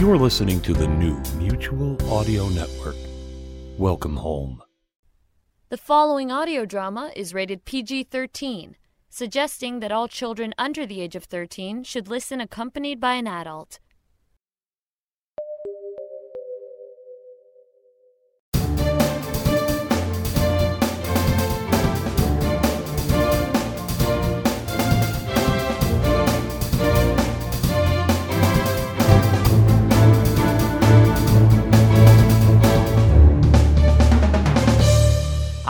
You're listening to the new Mutual Audio Network. Welcome home. The following audio drama is rated PG 13, suggesting that all children under the age of 13 should listen accompanied by an adult.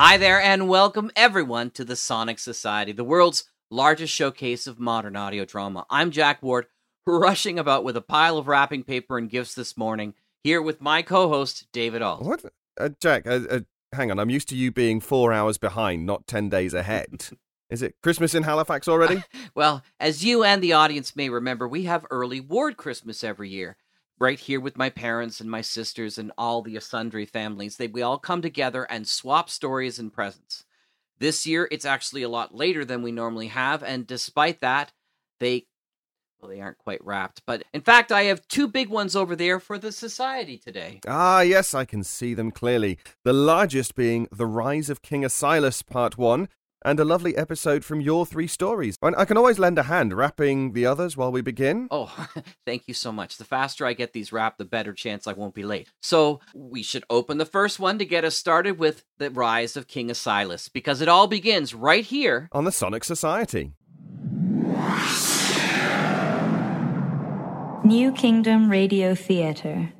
Hi there, and welcome everyone to the Sonic Society, the world's largest showcase of modern audio drama. I'm Jack Ward, rushing about with a pile of wrapping paper and gifts this morning, here with my co host, David All. What? Uh, Jack, uh, uh, hang on. I'm used to you being four hours behind, not 10 days ahead. Is it Christmas in Halifax already? Well, as you and the audience may remember, we have early Ward Christmas every year. Right here with my parents and my sisters and all the sundry families. They we all come together and swap stories and presents. This year it's actually a lot later than we normally have, and despite that, they well, they aren't quite wrapped. But in fact, I have two big ones over there for the society today. ah, yes, I can see them clearly. The largest being The Rise of King Asilas, Part 1, and a lovely episode from your three stories. And I can always lend a hand wrapping the others while we begin. Oh, thank you so much. The faster I get these wrapped, the better chance I won't be late. So, we should open the first one to get us started with the rise of King Asilas, because it all begins right here. On the Sonic Society. New Kingdom Radio Theatre.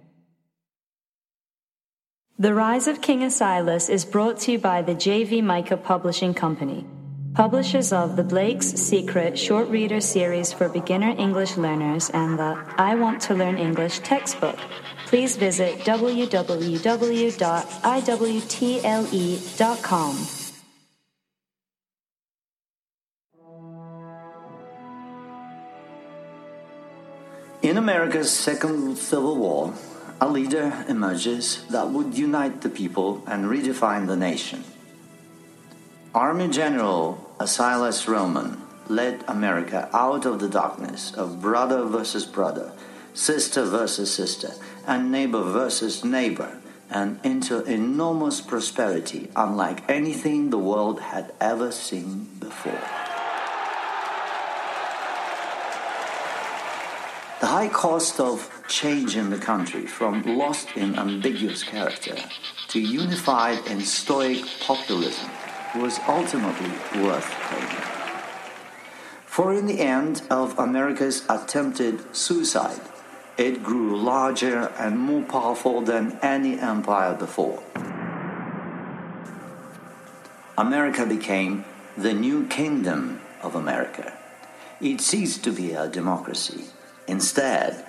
The Rise of King Asilas is brought to you by the JV Micah Publishing Company, publishers of the Blake's Secret short reader series for beginner English learners and the I Want to Learn English textbook. Please visit www.iwtle.com. In America's second civil war, a leader emerges that would unite the people and redefine the nation. Army General Asilas Roman led America out of the darkness of brother versus brother, sister versus sister, and neighbor versus neighbor, and into enormous prosperity unlike anything the world had ever seen before. The high cost of change in the country from lost in ambiguous character to unified in stoic populism was ultimately worth paying. For in the end of America's attempted suicide, it grew larger and more powerful than any empire before. America became the new kingdom of America. It ceased to be a democracy. Instead,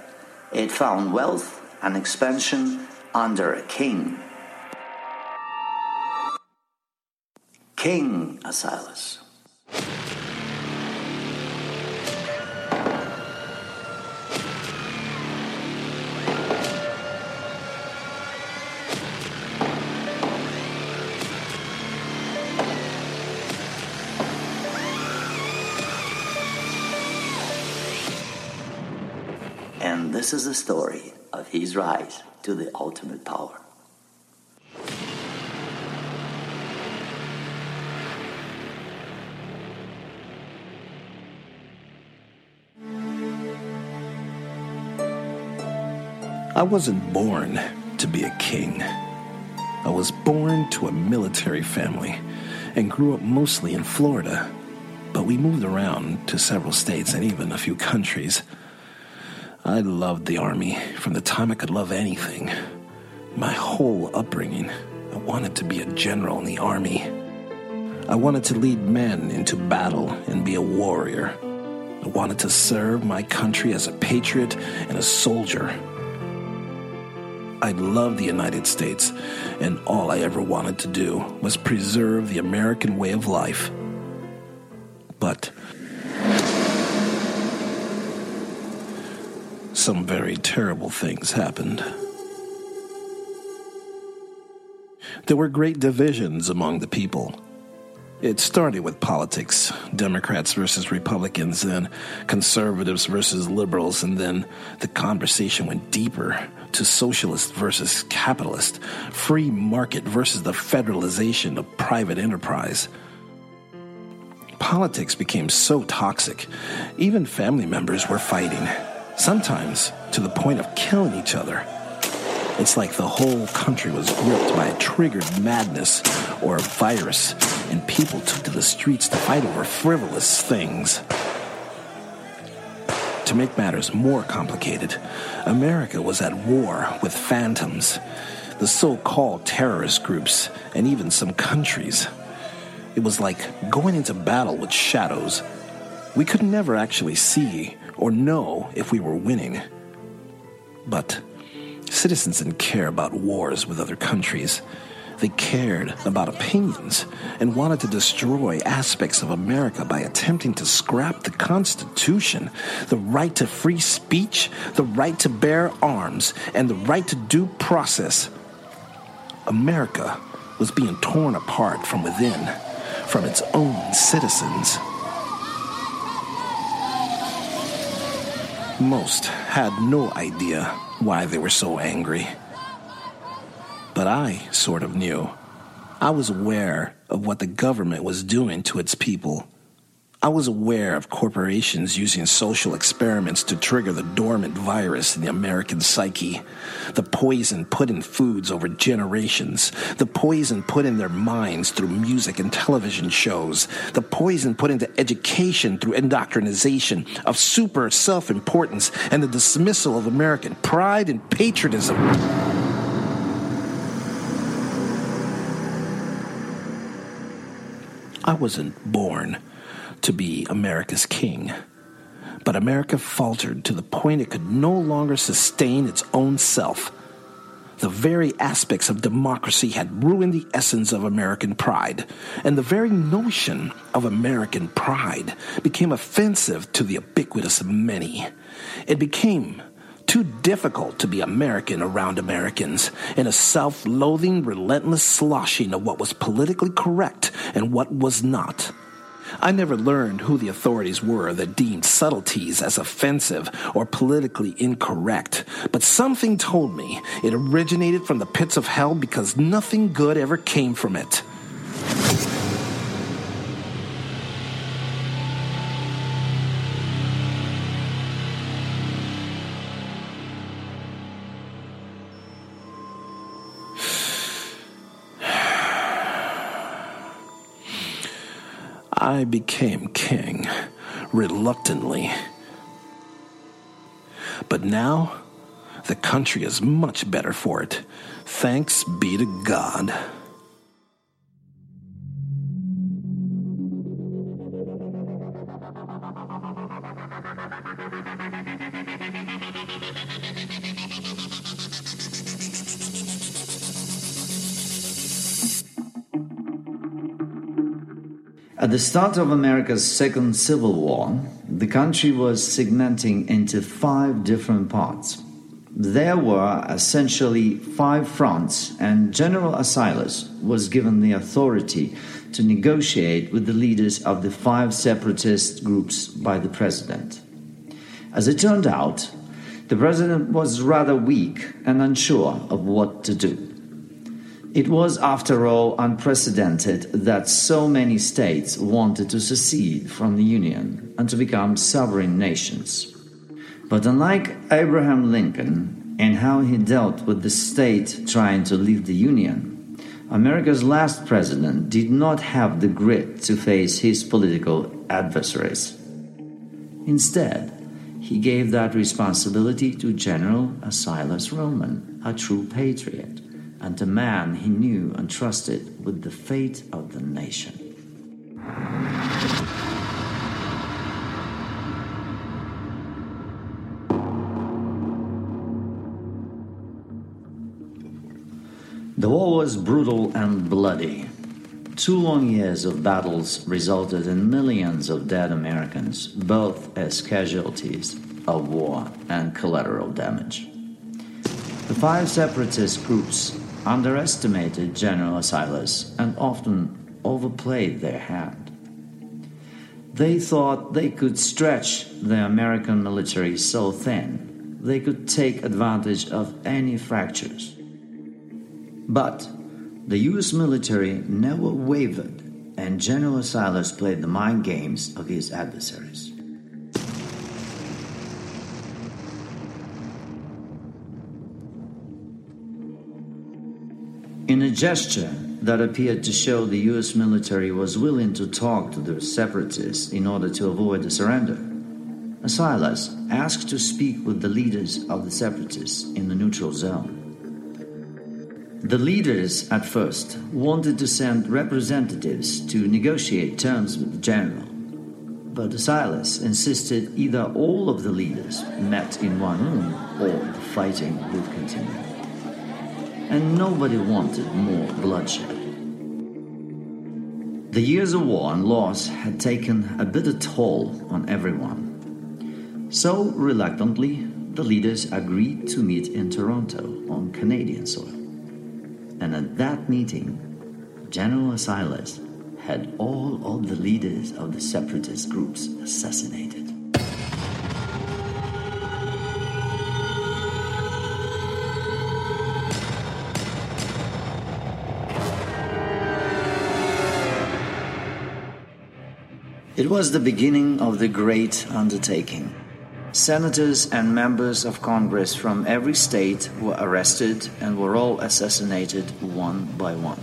it found wealth and expansion under a king. King Asilas. This is the story of his rise to the ultimate power. I wasn't born to be a king. I was born to a military family and grew up mostly in Florida, but we moved around to several states and even a few countries. I loved the Army from the time I could love anything. My whole upbringing, I wanted to be a general in the Army. I wanted to lead men into battle and be a warrior. I wanted to serve my country as a patriot and a soldier. I loved the United States, and all I ever wanted to do was preserve the American way of life. But some very terrible things happened. There were great divisions among the people. It started with politics Democrats versus Republicans, then conservatives versus liberals, and then the conversation went deeper to socialist versus capitalist, free market versus the federalization of private enterprise. Politics became so toxic, even family members were fighting, sometimes to the point of killing each other. It's like the whole country was gripped by a triggered madness or a virus, and people took to the streets to fight over frivolous things. To make matters more complicated, America was at war with phantoms, the so called terrorist groups, and even some countries. It was like going into battle with shadows. We could never actually see or know if we were winning. But Citizens didn't care about wars with other countries. They cared about opinions and wanted to destroy aspects of America by attempting to scrap the Constitution, the right to free speech, the right to bear arms, and the right to due process. America was being torn apart from within, from its own citizens. Most had no idea why they were so angry. But I sort of knew. I was aware of what the government was doing to its people I was aware of corporations using social experiments to trigger the dormant virus in the American psyche. The poison put in foods over generations. The poison put in their minds through music and television shows. The poison put into education through indoctrination of super self importance and the dismissal of American pride and patriotism. I wasn't born to be America's king. But America faltered to the point it could no longer sustain its own self. The very aspects of democracy had ruined the essence of American pride, and the very notion of American pride became offensive to the ubiquitous many. It became too difficult to be American around Americans in a self loathing, relentless sloshing of what was politically correct and what was not. I never learned who the authorities were that deemed subtleties as offensive or politically incorrect, but something told me it originated from the pits of hell because nothing good ever came from it. I became king, reluctantly. But now, the country is much better for it. Thanks be to God. Start of America's Second Civil War, the country was segmenting into five different parts. There were essentially five fronts, and General Asilas was given the authority to negotiate with the leaders of the five separatist groups by the president. As it turned out, the president was rather weak and unsure of what to do. It was, after all, unprecedented that so many states wanted to secede from the Union and to become sovereign nations. But unlike Abraham Lincoln and how he dealt with the state trying to leave the Union, America's last president did not have the grit to face his political adversaries. Instead, he gave that responsibility to General Asilas Roman, a true patriot and a man he knew and trusted with the fate of the nation. The war was brutal and bloody. Two long years of battles resulted in millions of dead Americans, both as casualties of war and collateral damage. The five separatist groups underestimated General Asilas and often overplayed their hand. They thought they could stretch the American military so thin they could take advantage of any fractures. But the US military never wavered, and General Silas played the mind games of his adversaries. In a gesture that appeared to show the US military was willing to talk to the separatists in order to avoid a surrender, Silas asked to speak with the leaders of the separatists in the neutral zone. The leaders at first wanted to send representatives to negotiate terms with the general, but Silas insisted either all of the leaders met in one room or the fighting would continue and nobody wanted more bloodshed. The years of war and loss had taken a bitter toll on everyone. So, reluctantly, the leaders agreed to meet in Toronto on Canadian soil. And at that meeting, General Silas had all of the leaders of the separatist groups assassinated. It was the beginning of the great undertaking. Senators and members of Congress from every state were arrested and were all assassinated one by one.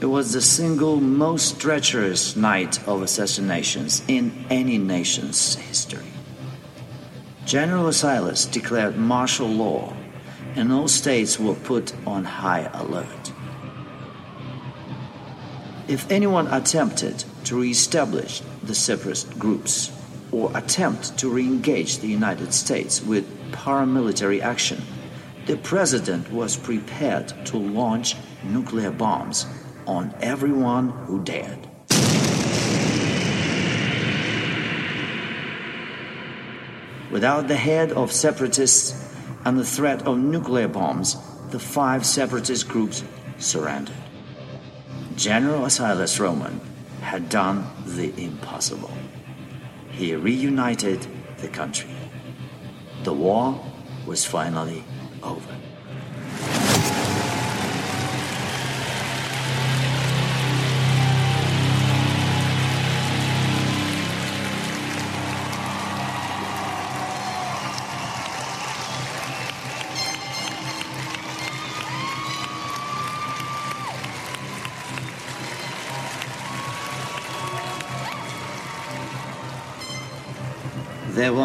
It was the single most treacherous night of assassinations in any nation's history. General Silas declared martial law, and all states were put on high alert. If anyone attempted to re-establish the separatist groups or attempt to re-engage the United States with paramilitary action, the president was prepared to launch nuclear bombs on everyone who dared. Without the head of separatists and the threat of nuclear bombs, the five separatist groups surrendered. General Silas Roman had done the impossible. He reunited the country. The war was finally over.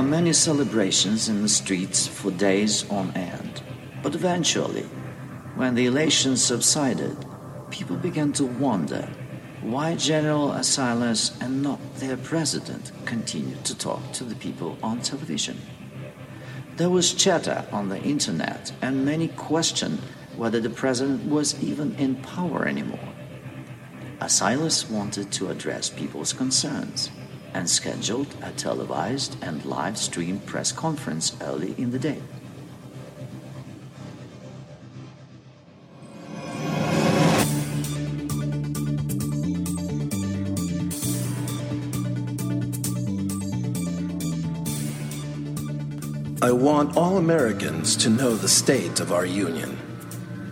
Were many celebrations in the streets for days on end. But eventually, when the elation subsided, people began to wonder why General Silas and not their president continued to talk to the people on television. There was chatter on the internet, and many questioned whether the president was even in power anymore. Silas wanted to address people's concerns and scheduled a televised and live streamed press conference early in the day. I want all Americans to know the state of our union.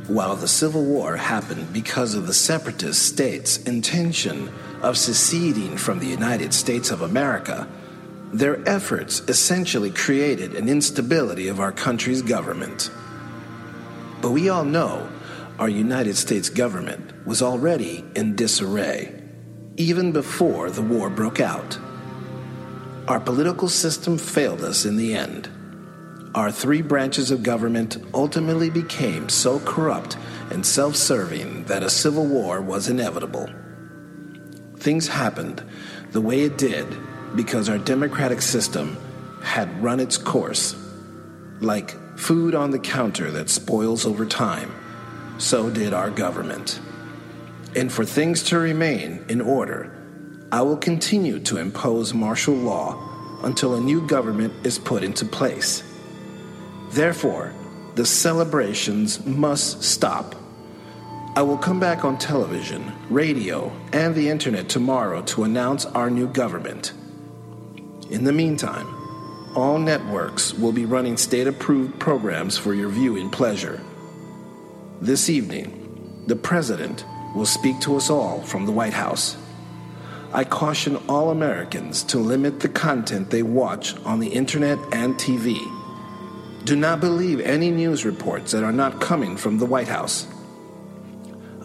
While the Civil War happened because of the separatist states' intention of seceding from the United States of America, their efforts essentially created an instability of our country's government. But we all know our United States government was already in disarray, even before the war broke out. Our political system failed us in the end. Our three branches of government ultimately became so corrupt and self serving that a civil war was inevitable. Things happened the way it did because our democratic system had run its course. Like food on the counter that spoils over time, so did our government. And for things to remain in order, I will continue to impose martial law until a new government is put into place. Therefore, the celebrations must stop. I will come back on television, radio, and the internet tomorrow to announce our new government. In the meantime, all networks will be running state approved programs for your viewing pleasure. This evening, the President will speak to us all from the White House. I caution all Americans to limit the content they watch on the internet and TV. Do not believe any news reports that are not coming from the White House.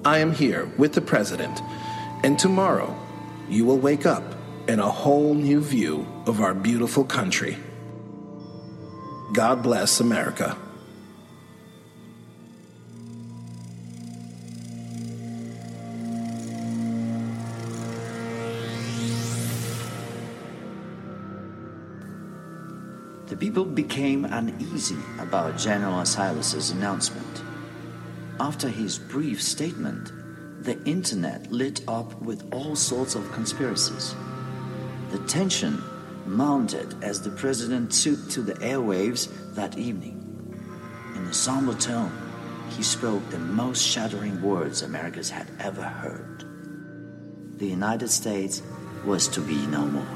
I am here with the President, and tomorrow you will wake up in a whole new view of our beautiful country. God bless America. The people became uneasy about General Silas's announcement. After his brief statement, the internet lit up with all sorts of conspiracies. The tension mounted as the president took to the airwaves that evening. In a somber tone, he spoke the most shattering words America had ever heard. The United States was to be no more.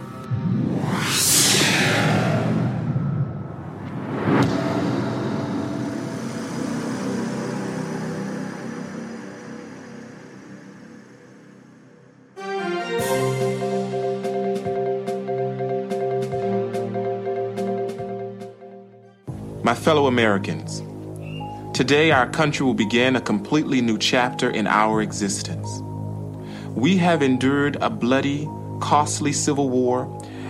Americans, today our country will begin a completely new chapter in our existence. We have endured a bloody, costly civil war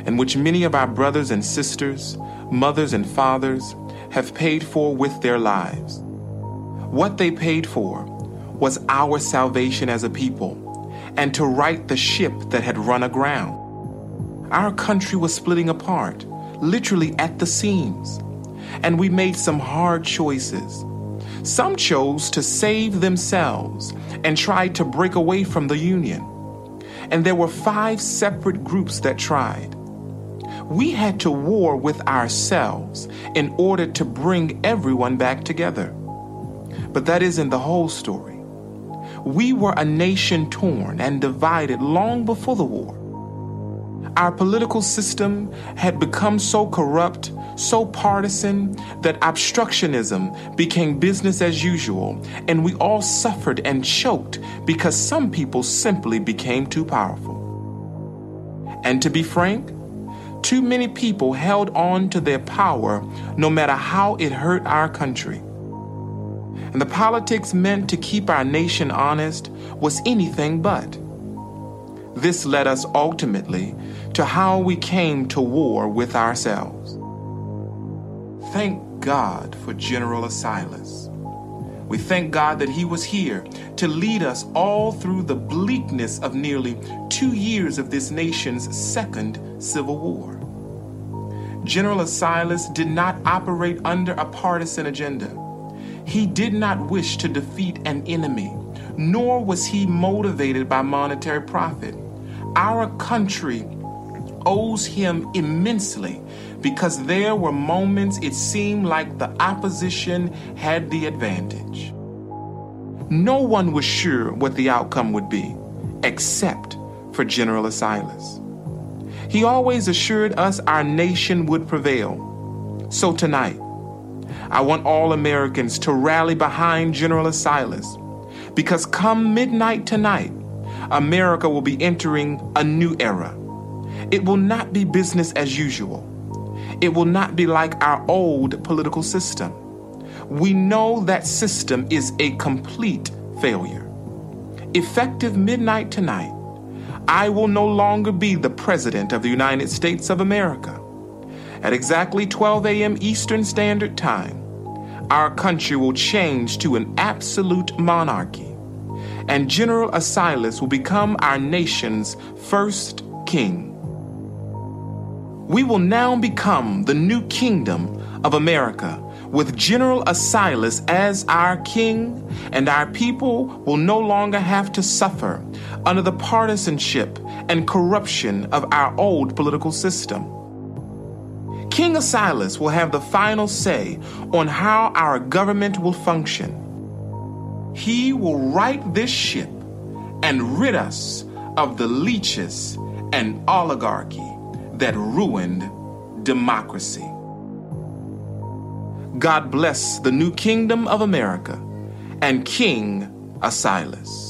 in which many of our brothers and sisters, mothers and fathers have paid for with their lives. What they paid for was our salvation as a people and to right the ship that had run aground. Our country was splitting apart, literally at the seams and we made some hard choices. Some chose to save themselves and tried to break away from the Union. And there were five separate groups that tried. We had to war with ourselves in order to bring everyone back together. But that isn't the whole story. We were a nation torn and divided long before the war. Our political system had become so corrupt so partisan that obstructionism became business as usual, and we all suffered and choked because some people simply became too powerful. And to be frank, too many people held on to their power no matter how it hurt our country. And the politics meant to keep our nation honest was anything but. This led us ultimately to how we came to war with ourselves. Thank God for General Silas. We thank God that he was here to lead us all through the bleakness of nearly two years of this nation's second civil war. General Silas did not operate under a partisan agenda. He did not wish to defeat an enemy, nor was he motivated by monetary profit. Our country owes him immensely because there were moments it seemed like the opposition had the advantage. No one was sure what the outcome would be, except for General Silas. He always assured us our nation would prevail. So tonight, I want all Americans to rally behind General Silas because come midnight tonight, America will be entering a new era. It will not be business as usual. It will not be like our old political system. We know that system is a complete failure. Effective midnight tonight, I will no longer be the President of the United States of America. At exactly 12 a.m. Eastern Standard Time, our country will change to an absolute monarchy, and General Silas will become our nation's first king we will now become the new kingdom of America with General Silas as our king, and our people will no longer have to suffer under the partisanship and corruption of our old political system. King Silas will have the final say on how our government will function. he will right this ship and rid us of the leeches and oligarchy that ruined democracy. God bless the new kingdom of America and King Asilas.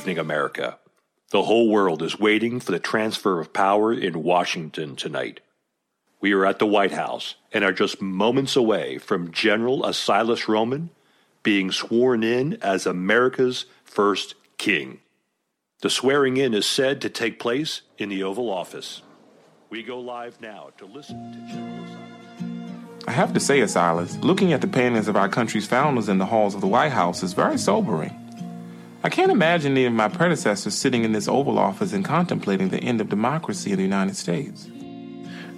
Evening, America. The whole world is waiting for the transfer of power in Washington tonight. We are at the White House and are just moments away from General Asilas Roman being sworn in as America's first king. The swearing in is said to take place in the Oval Office. We go live now to listen to General Asilas. I have to say, Asilas, looking at the paintings of our country's founders in the halls of the White House is very sobering. I can't imagine any of my predecessors sitting in this Oval Office and contemplating the end of democracy in the United States.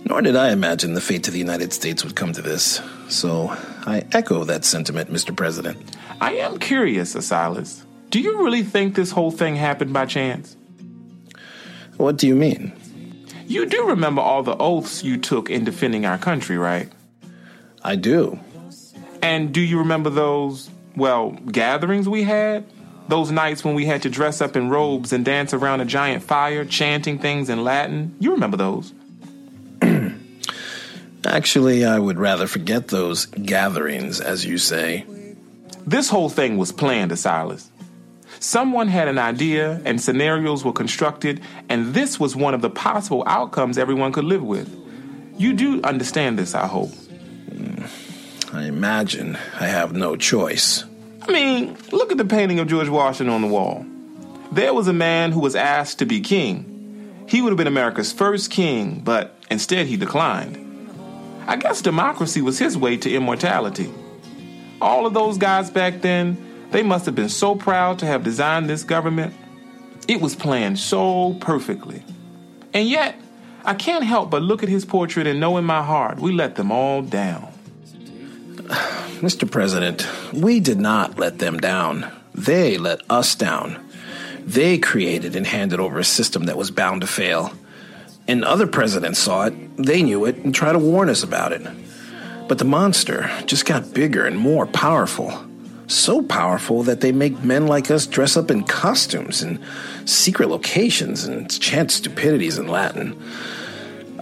Nor did I imagine the fate of the United States would come to this. So I echo that sentiment, Mr. President. I am curious, Asilas. Do you really think this whole thing happened by chance? What do you mean? You do remember all the oaths you took in defending our country, right? I do. And do you remember those, well, gatherings we had? Those nights when we had to dress up in robes and dance around a giant fire, chanting things in Latin? You remember those. Actually, I would rather forget those gatherings, as you say. This whole thing was planned, Asilas. Someone had an idea and scenarios were constructed, and this was one of the possible outcomes everyone could live with. You do understand this, I hope. I imagine I have no choice. I mean, look at the painting of George Washington on the wall. There was a man who was asked to be king. He would have been America's first king, but instead he declined. I guess democracy was his way to immortality. All of those guys back then, they must have been so proud to have designed this government. It was planned so perfectly. And yet, I can't help but look at his portrait and know in my heart we let them all down. Mr. President, we did not let them down. They let us down. They created and handed over a system that was bound to fail. And other presidents saw it, they knew it, and tried to warn us about it. But the monster just got bigger and more powerful. So powerful that they make men like us dress up in costumes and secret locations and chant stupidities in Latin.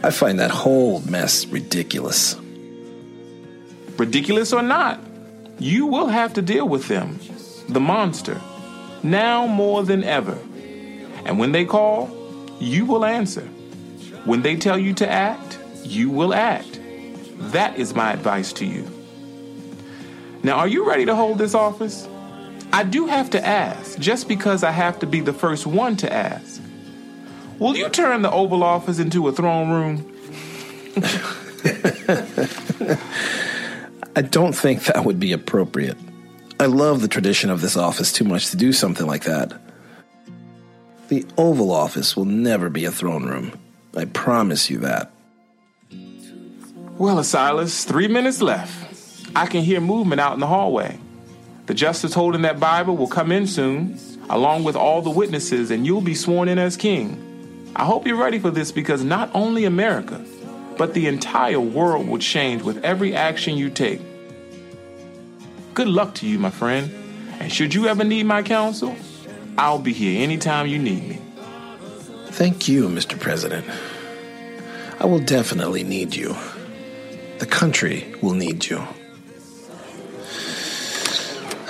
I find that whole mess ridiculous. Ridiculous or not, you will have to deal with them, the monster, now more than ever. And when they call, you will answer. When they tell you to act, you will act. That is my advice to you. Now, are you ready to hold this office? I do have to ask, just because I have to be the first one to ask. Will you turn the Oval Office into a throne room? I don't think that would be appropriate. I love the tradition of this office too much to do something like that. The Oval Office will never be a throne room. I promise you that. Well, Silas, three minutes left. I can hear movement out in the hallway. The justice holding that Bible will come in soon, along with all the witnesses, and you'll be sworn in as king. I hope you're ready for this because not only America, but the entire world will change with every action you take. Good luck to you, my friend. And should you ever need my counsel, I'll be here anytime you need me. Thank you, Mr. President. I will definitely need you. The country will need you.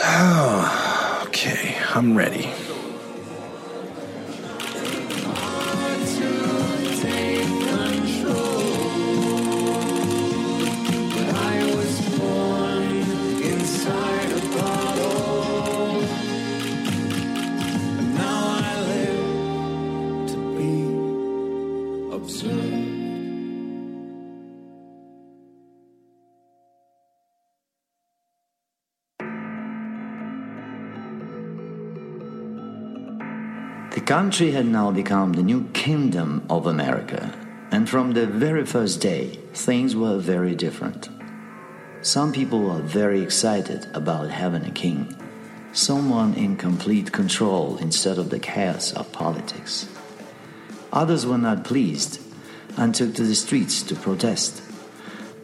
Oh, okay, I'm ready. Country had now become the new kingdom of America, and from the very first day, things were very different. Some people were very excited about having a king, someone in complete control instead of the chaos of politics. Others were not pleased and took to the streets to protest.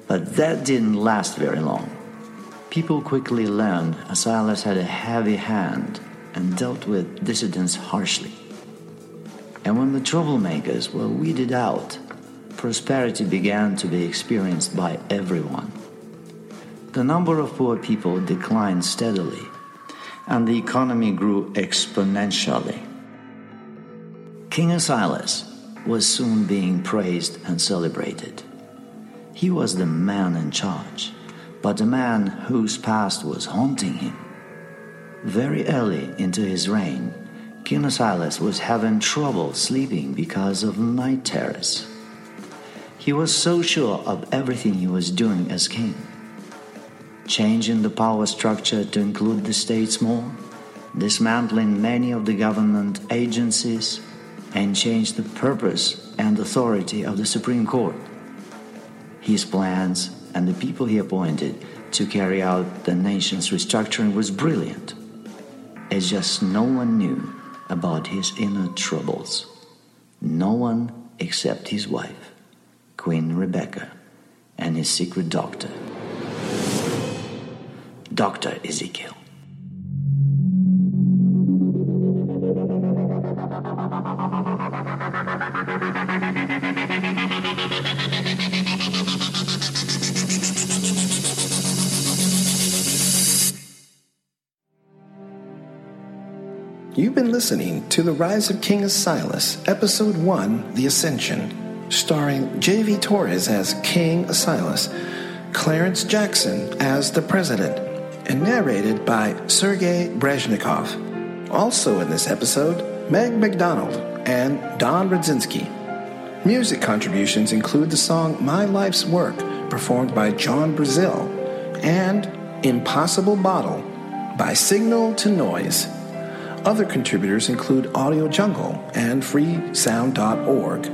But that didn't last very long. People quickly learned Silas had a heavy hand and dealt with dissidents harshly. And when the troublemakers were weeded out, prosperity began to be experienced by everyone. The number of poor people declined steadily, and the economy grew exponentially. King Silas was soon being praised and celebrated. He was the man in charge, but a man whose past was haunting him. Very early into his reign, Silas was having trouble sleeping because of night terrors. He was so sure of everything he was doing as king. Changing the power structure to include the states more, dismantling many of the government agencies, and change the purpose and authority of the Supreme Court. His plans and the people he appointed to carry out the nation's restructuring was brilliant. It's just no one knew about his inner troubles. No one except his wife, Queen Rebecca, and his secret doctor, Dr. Ezekiel. You've been listening to The Rise of King Asilas, Episode 1 The Ascension, starring J.V. Torres as King Asilas, Clarence Jackson as the President, and narrated by Sergei Brezhnikov. Also in this episode, Meg McDonald and Don Radzinski. Music contributions include the song My Life's Work, performed by John Brazil, and Impossible Bottle by Signal to Noise. Other contributors include Audio Jungle and freesound.org.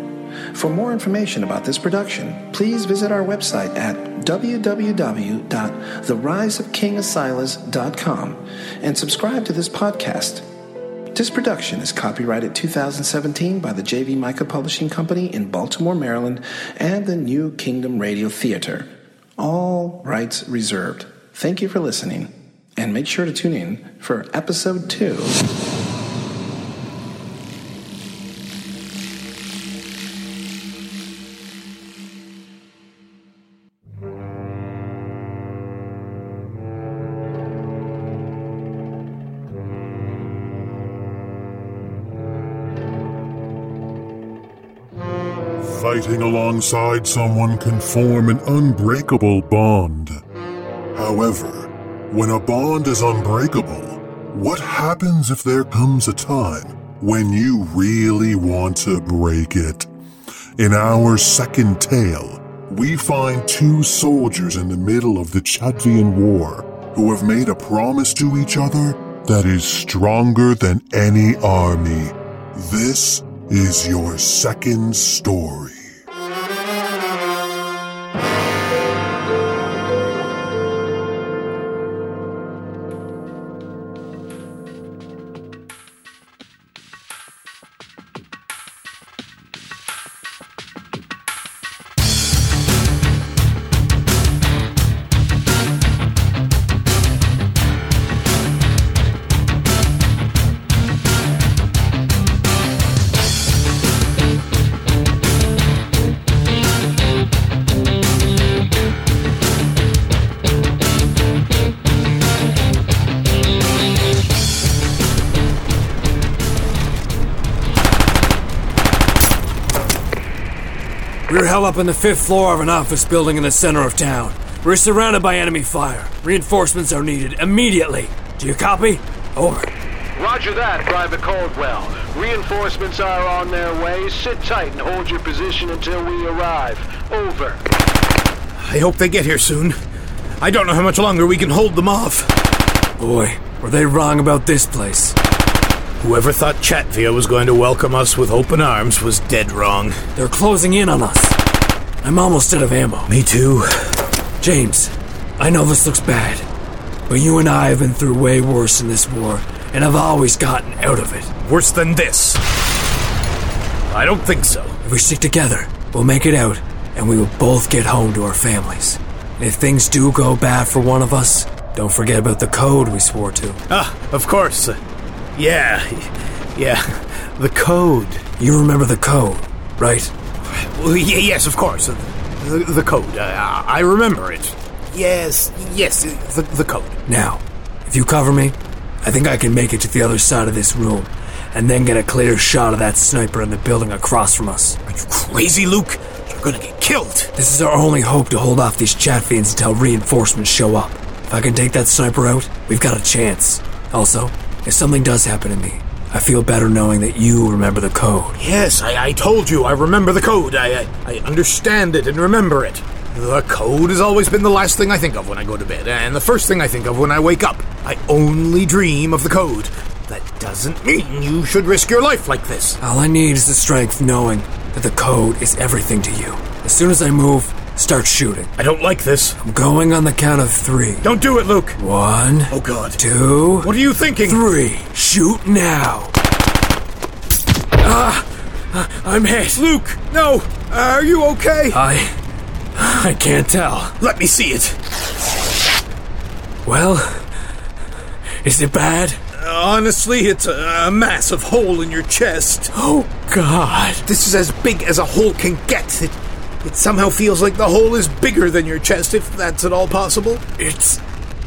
For more information about this production, please visit our website at www.theriseofkingasilas.com and subscribe to this podcast. This production is copyrighted 2017 by the JV Micah Publishing Company in Baltimore, Maryland, and the New Kingdom Radio Theater. All rights reserved. Thank you for listening, and make sure to tune in for episode two. Fighting alongside someone can form an unbreakable bond. However, when a bond is unbreakable, what happens if there comes a time when you really want to break it? In our second tale, we find two soldiers in the middle of the Chatvian War who have made a promise to each other that is stronger than any army. This is your second story. We're up on the fifth floor of an office building in the center of town. We're surrounded by enemy fire. Reinforcements are needed immediately. Do you copy? Over. Roger that, Private Caldwell. Reinforcements are on their way. Sit tight and hold your position until we arrive. Over. I hope they get here soon. I don't know how much longer we can hold them off. Boy, were they wrong about this place. Whoever thought Chatvia was going to welcome us with open arms was dead wrong. They're closing in on us. I'm almost out of ammo. Me too. James, I know this looks bad, but you and I have been through way worse in this war, and I've always gotten out of it. Worse than this? I don't think so. If we stick together, we'll make it out, and we will both get home to our families. And if things do go bad for one of us, don't forget about the code we swore to. Ah, of course. Yeah, yeah. The code. You remember the code, right? Well, yes, of course. The, the code. Uh, I remember it. Yes, yes, the, the code. Now, if you cover me, I think I can make it to the other side of this room, and then get a clear shot of that sniper in the building across from us. Are you crazy, Luke? You're gonna get killed. This is our only hope to hold off these Chatvians until reinforcements show up. If I can take that sniper out, we've got a chance. Also, if something does happen to me, I feel better knowing that you remember the code. Yes, I, I told you. I remember the code. I, I, I understand it and remember it. The code has always been the last thing I think of when I go to bed, and the first thing I think of when I wake up. I only dream of the code. That doesn't mean you should risk your life like this. All I need is the strength knowing that the code is everything to you. As soon as I move, start shooting. I don't like this. I'm going on the count of three. Don't do it, Luke. One, Oh, God. two, What are you thinking? three. Shoot now. Ah, I'm hit. Luke, no. Are you okay? I. I can't tell. Let me see it. Well, is it bad? Honestly, it's a, a massive hole in your chest. Oh, God. This is as big as a hole can get. It, it somehow feels like the hole is bigger than your chest, if that's at all possible. It's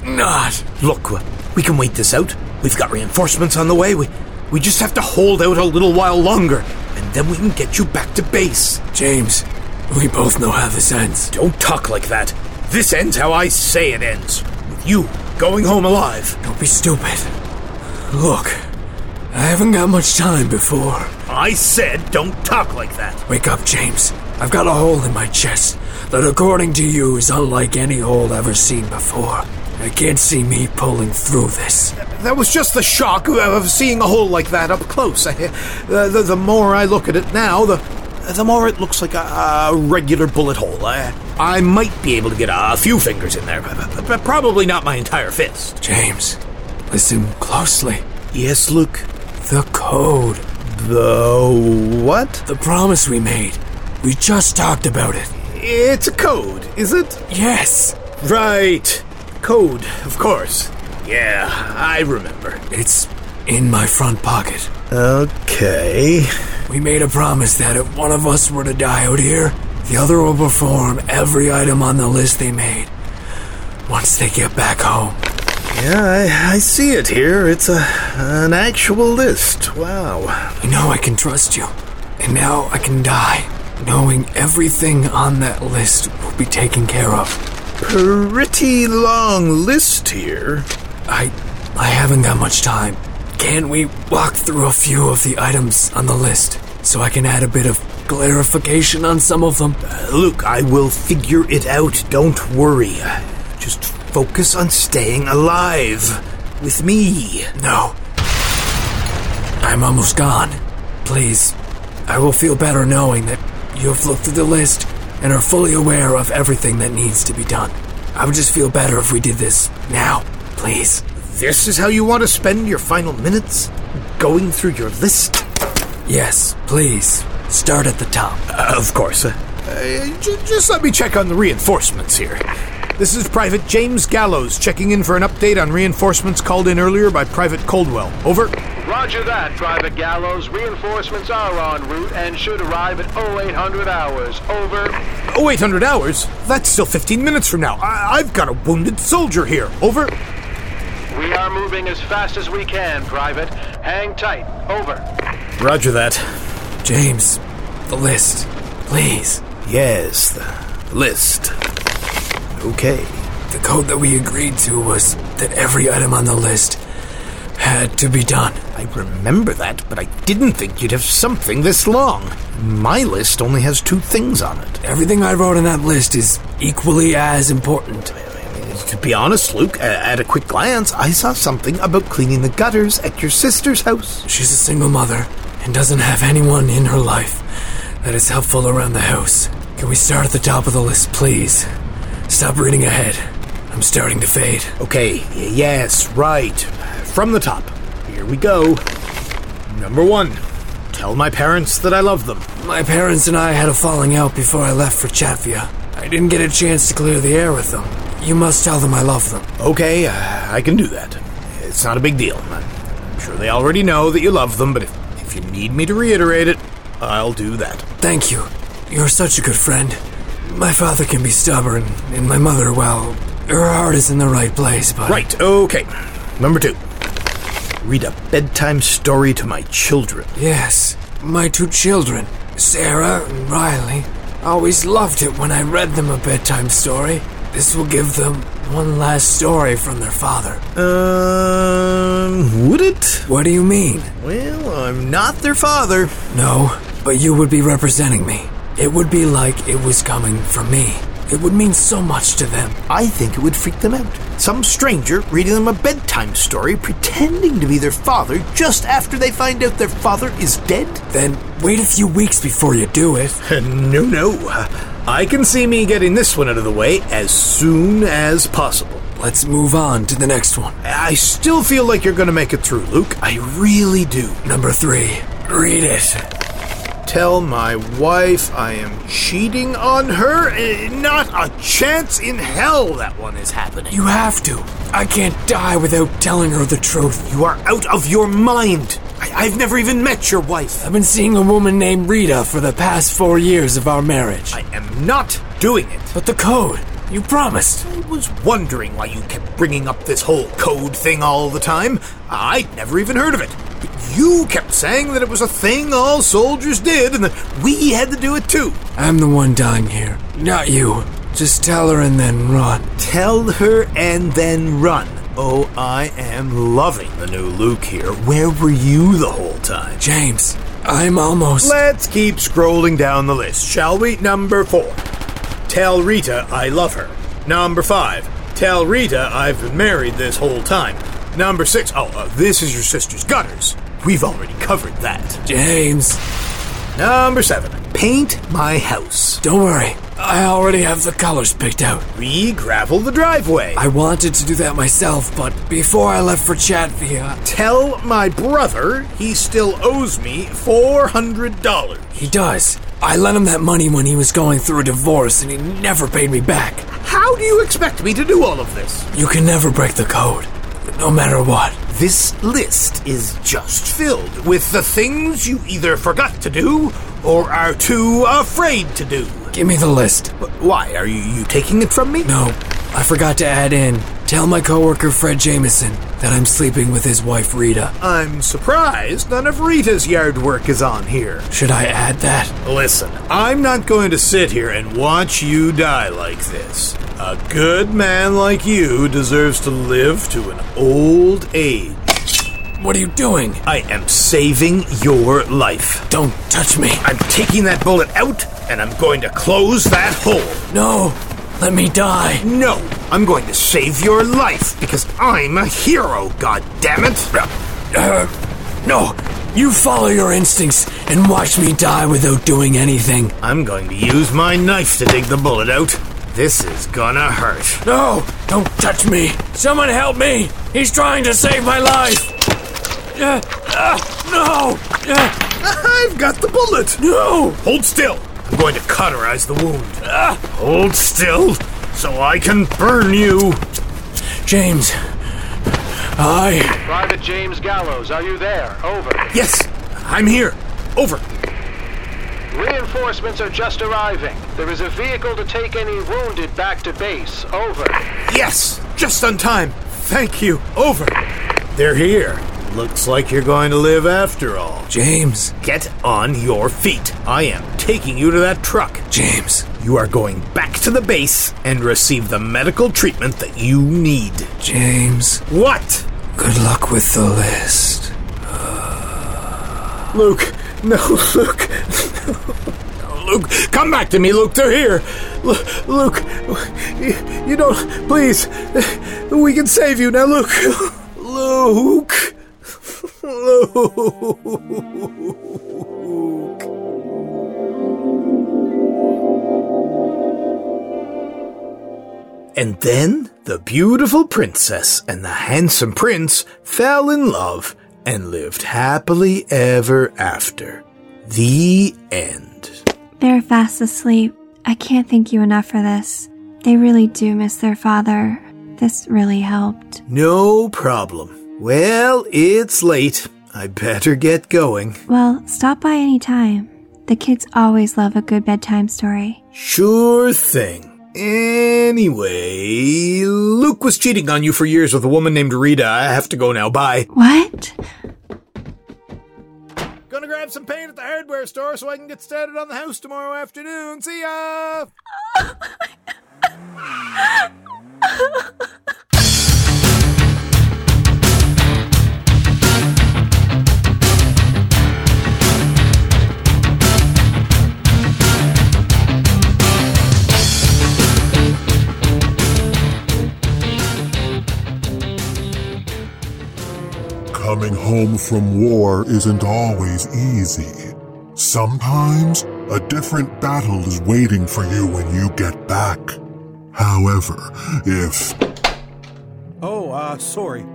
not. Look, uh, we can wait this out. We've got reinforcements on the way. We, we just have to hold out a little while longer, and then we can get you back to base. James, we both know how this ends. Don't talk like that. This ends how I say it ends. With you going home alive. Don't be stupid. Look, I haven't got much time before. I said don't talk like that. Wake up, James. I've got a hole in my chest that, according to you, is unlike any hole ever seen before. I can't see me pulling through this. That was just the shock of- seeing a hole like that up close. I, the, the, the more I look at it now, the the more it looks like a, a regular bullet hole. I, I might be able to get a, few fingers in there, but, but probably not my entire fist. James, listen closely. Yes, Luke. The code. The what? The promise we made. We just talked about it. It's a code, is it? Yes. Right. Code, of course. Yeah, I remember. It's in my front pocket. Okay. We made a promise that if one of us were to die out here, the other will perform every item on the list they made once they get back home. Yeah, I, I see it here. It's a an actual list. Wow. I know I can trust you. And now I can die, knowing everything on that list will be taken care of. Pretty long list here. I I haven't got much time. Can't we walk through a few of the items on the list so I can add a bit of clarification on some of them? Uh, Luke, I will figure it out. Don't worry. Just focus on staying alive with me. No. I'm almost gone. Please, I will feel better knowing that you have looked through the list and are fully aware of everything that needs to be done. I would just feel better if we did this now, please. This is how you want to spend your final minutes? Going through your list? Yes, please. Start at the top. Uh, of course. Uh, uh, j- just let me check on the reinforcements here. This is Private James Gallows checking in for an update on reinforcements called in earlier by Private Coldwell. Over. Roger that, Private Gallows. Reinforcements are en route and should arrive at 0800 hours. Over. Oh, 800 hours? That's still 15 minutes from now. I- I've got a wounded soldier here. Over. We are moving as fast as we can, Private. Hang tight. Over. Roger that. James, the list. Please. Yes, the list. Okay. The code that we agreed to was that every item on the list had to be done. I remember that, but I didn't think you'd have something this long. My list only has two things on it. Everything I wrote on that list is equally as important. To be honest, Luke, at a quick glance, I saw something about cleaning the gutters at your sister's house. She's a single mother and doesn't have anyone in her life that is helpful around the house. Can we start at the top of the list, please? Stop reading ahead. I'm starting to fade. Okay, yes, right. From the top. Here we go. Number one. Tell my parents that I love them. My parents and I had a falling out before I left for Chatvia. I didn't get a chance to clear the air with them. You must tell them I love them. Okay, uh, I can do that. It's not a big deal. I'm sure they already know that you love them, but if, if you need me to reiterate it, I'll do that. Thank you. You're such a good friend. My father can be stubborn, and my mother, well, her heart is in the right place, but. Right, okay. Number two. Read a bedtime story to my children. Yes, my two children, Sarah and Riley, always loved it when I read them a bedtime story. This will give them one last story from their father. Um, would it? What do you mean? Well, I'm not their father. No, but you would be representing me. It would be like it was coming from me. It would mean so much to them. I think it would freak them out. Some stranger reading them a bedtime story pretending to be their father just after they find out their father is dead? Then wait a few weeks before you do it. no, no. I can see me getting this one out of the way as soon as possible. Let's move on to the next one. I still feel like you're going to make it through, Luke. I really do. Number three. Read it. Tell my wife I am cheating on her? Eh, Not a chance in hell that one is happening. You have to. I can't die without telling her the truth. You are out of your mind. I- I've never even met your wife. I've been seeing a woman named Rita for the past four years of our marriage. I am not doing it. But the code. You promised. I was wondering why you kept bringing up this whole code thing all the time. I'd never even heard of it. You kept saying that it was a thing all soldiers did and that we had to do it too. I'm the one dying here, not you. Just tell her and then run. Tell her and then run. Oh, I am loving the new Luke here. Where were you the whole time? James, I'm almost. Let's keep scrolling down the list, shall we? Number four. Tell Rita I love her. Number five. Tell Rita I've been married this whole time. Number six. Oh, uh, this is your sister's gutters. We've already covered that. James. Number seven. Paint my house. Don't worry. I already have the colors picked out. Re-gravel the driveway. I wanted to do that myself, but before I left for Chatvia, Tell my brother he still owes me four hundred dollars. he does. I lent him that money when he was going through a divorce, and he never paid me back. How do you expect me to do all of this? You can never break the code, no matter what. This list is just filled with the things you either forgot to do or are too afraid to do. Give me the list. Why? Are you, you taking it from me? No, I forgot to add in. Tell my coworker Fred Jameson that I'm sleeping with his wife Rita. I'm surprised none of Rita's yard work is on here. Should I add that? Listen, I'm not going to sit here and watch you die like this. A good man like you deserves to live to an old age. What are you doing? I am saving your life. Don't touch me. I'm taking that bullet out and I'm going to close that hole. No, let me die. No, I'm going to save your life because I'm a hero, God damn it! Uh, no, you follow your instincts and watch me die without doing anything. I'm going to use my knife to dig the bullet out. This is gonna hurt. No, don't touch me. Someone help me. He's trying to save my life. Uh, uh, no. Uh, I've got the bullet. no. Hold still. I'm going to cauterize the wound. Ah, hold still so I can burn you. James, I. Private James Gallows, are you there? Over. Yes, I'm here. Over. Reinforcements are just arriving. There is a vehicle to take any wounded back to base. Over. Yes, just on time. Thank you. Over. They're here. Looks like you're going to live after all. James. Get on your feet. I am taking you to that truck. James. You are going back to the base and receive the medical treatment that you need. James. What? Good luck with the list. Luke. No, Luke. No, Luke, come back to me, Luke. They're here. Lu- Luke, you, you don't. Please. We can save you now, Luke. Luke. Luke. And then the beautiful princess and the handsome prince fell in love and lived happily ever after. The end. They're fast asleep. I can't thank you enough for this. They really do miss their father. This really helped. No problem. Well, it's late. I better get going. Well, stop by any time. The kids always love a good bedtime story. Sure thing. Anyway, Luke was cheating on you for years with a woman named Rita. I have to go now. Bye. What? Gonna grab some paint at the hardware store so I can get started on the house tomorrow afternoon. See ya! Coming home from war isn't always easy. Sometimes a different battle is waiting for you when you get back. However, if Oh, uh, sorry.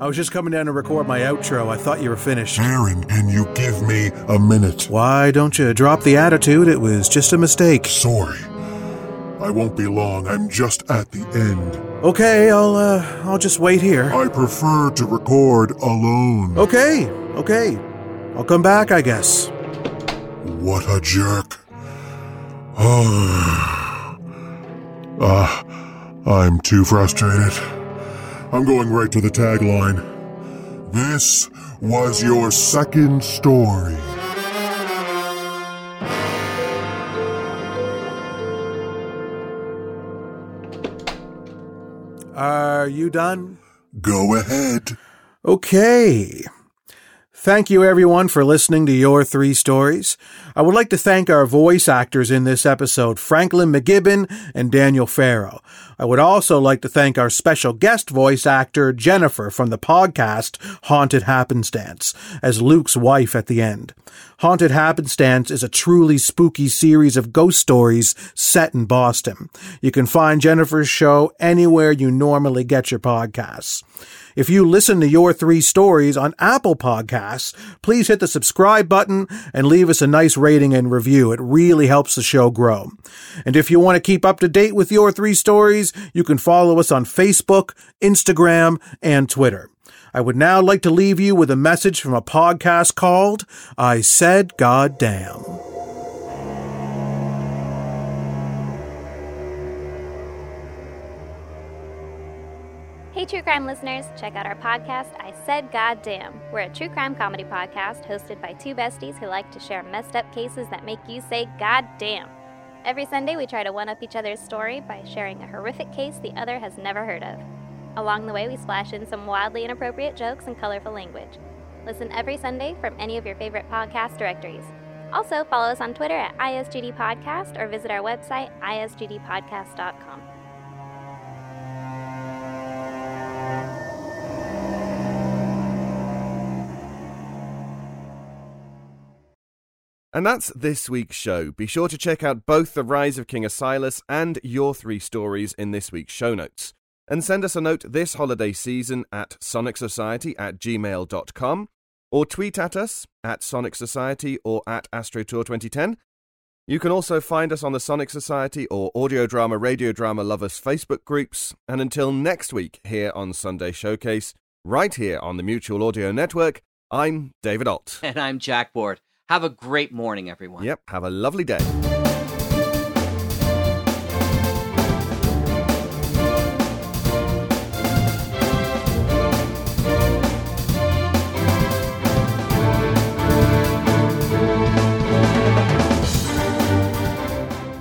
I was just coming down to record my outro. I thought you were finished. Aaron, can you give me a minute? Why don't you drop the attitude? It was just a mistake. Sorry. I won't be long. I'm just at the end. Okay, I'll uh I'll just wait here. I prefer to record alone. Okay, okay. I'll come back, I guess. What a jerk. Oh. Ah, I'm too frustrated. I'm going right to the tagline. This was your second story. Are you done? Go ahead. Okay. Thank you, everyone, for listening to Your Three Stories. I would like to thank our voice actors in this episode, Franklin McGibbon and Daniel Farrow. I would also like to thank our special guest voice actor, Jennifer, from the podcast Haunted Happenstance, as Luke's wife at the end. Haunted Happenstance is a truly spooky series of ghost stories set in Boston. You can find Jennifer's show anywhere you normally get your podcasts. If you listen to your three stories on Apple Podcasts, please hit the subscribe button and leave us a nice rating and review. It really helps the show grow. And if you want to keep up to date with your three stories, you can follow us on Facebook, Instagram, and Twitter. I would now like to leave you with a message from a podcast called I Said God Damn. Hey, true crime listeners, check out our podcast, I Said Goddamn. We're a true crime comedy podcast hosted by two besties who like to share messed up cases that make you say goddamn. Every Sunday, we try to one up each other's story by sharing a horrific case the other has never heard of. Along the way, we splash in some wildly inappropriate jokes and colorful language. Listen every Sunday from any of your favorite podcast directories. Also, follow us on Twitter at ISGD Podcast or visit our website, isgdpodcast.com. And that's this week's show. Be sure to check out both The Rise of King Asilas and your three stories in this week's show notes. And send us a note this holiday season at sonicsociety at gmail.com or tweet at us at Sonic Society or at AstroTour 2010. You can also find us on the Sonic Society or Audio Drama Radio Drama Lovers Facebook groups. And until next week here on Sunday Showcase, right here on the Mutual Audio Network, I'm David Alt. And I'm Jack Ward. Have a great morning, everyone. Yep, have a lovely day.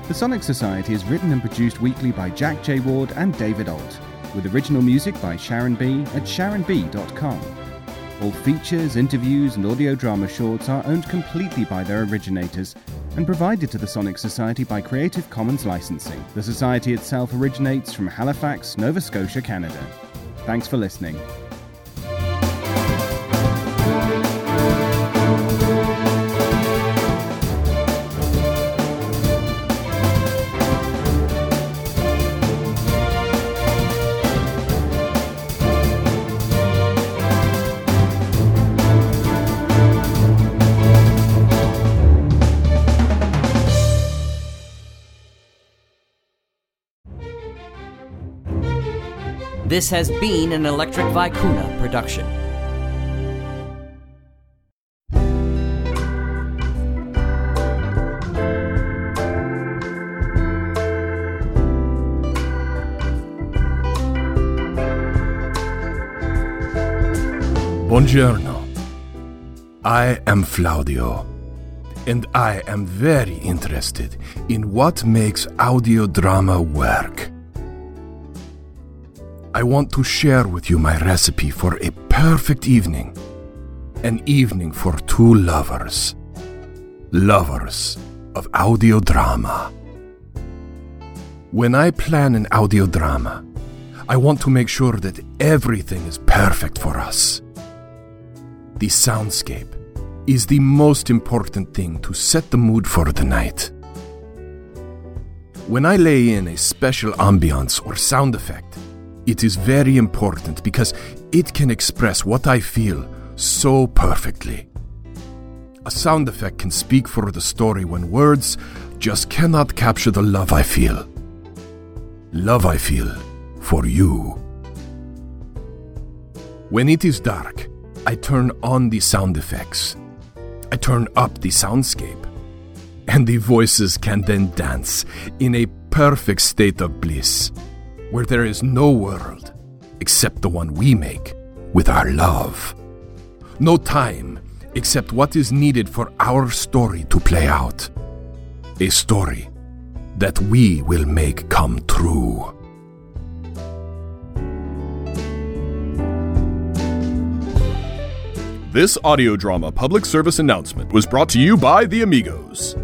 The Sonic Society is written and produced weekly by Jack J. Ward and David Alt, with original music by Sharon B. at sharonb.com. All features, interviews, and audio drama shorts are owned completely by their originators and provided to the Sonic Society by Creative Commons licensing. The Society itself originates from Halifax, Nova Scotia, Canada. Thanks for listening. This has been an Electric Vicuna production. Buongiorno. I am Flaudio, and I am very interested in what makes audio drama work. I want to share with you my recipe for a perfect evening. An evening for two lovers. Lovers of audio drama. When I plan an audio drama, I want to make sure that everything is perfect for us. The soundscape is the most important thing to set the mood for the night. When I lay in a special ambiance or sound effect, it is very important because it can express what I feel so perfectly. A sound effect can speak for the story when words just cannot capture the love I feel. Love I feel for you. When it is dark, I turn on the sound effects. I turn up the soundscape. And the voices can then dance in a perfect state of bliss, where there is no world except the one we make with our love. No time except what is needed for our story to play out. A story that we will make come true. This audio drama public service announcement was brought to you by the Amigos.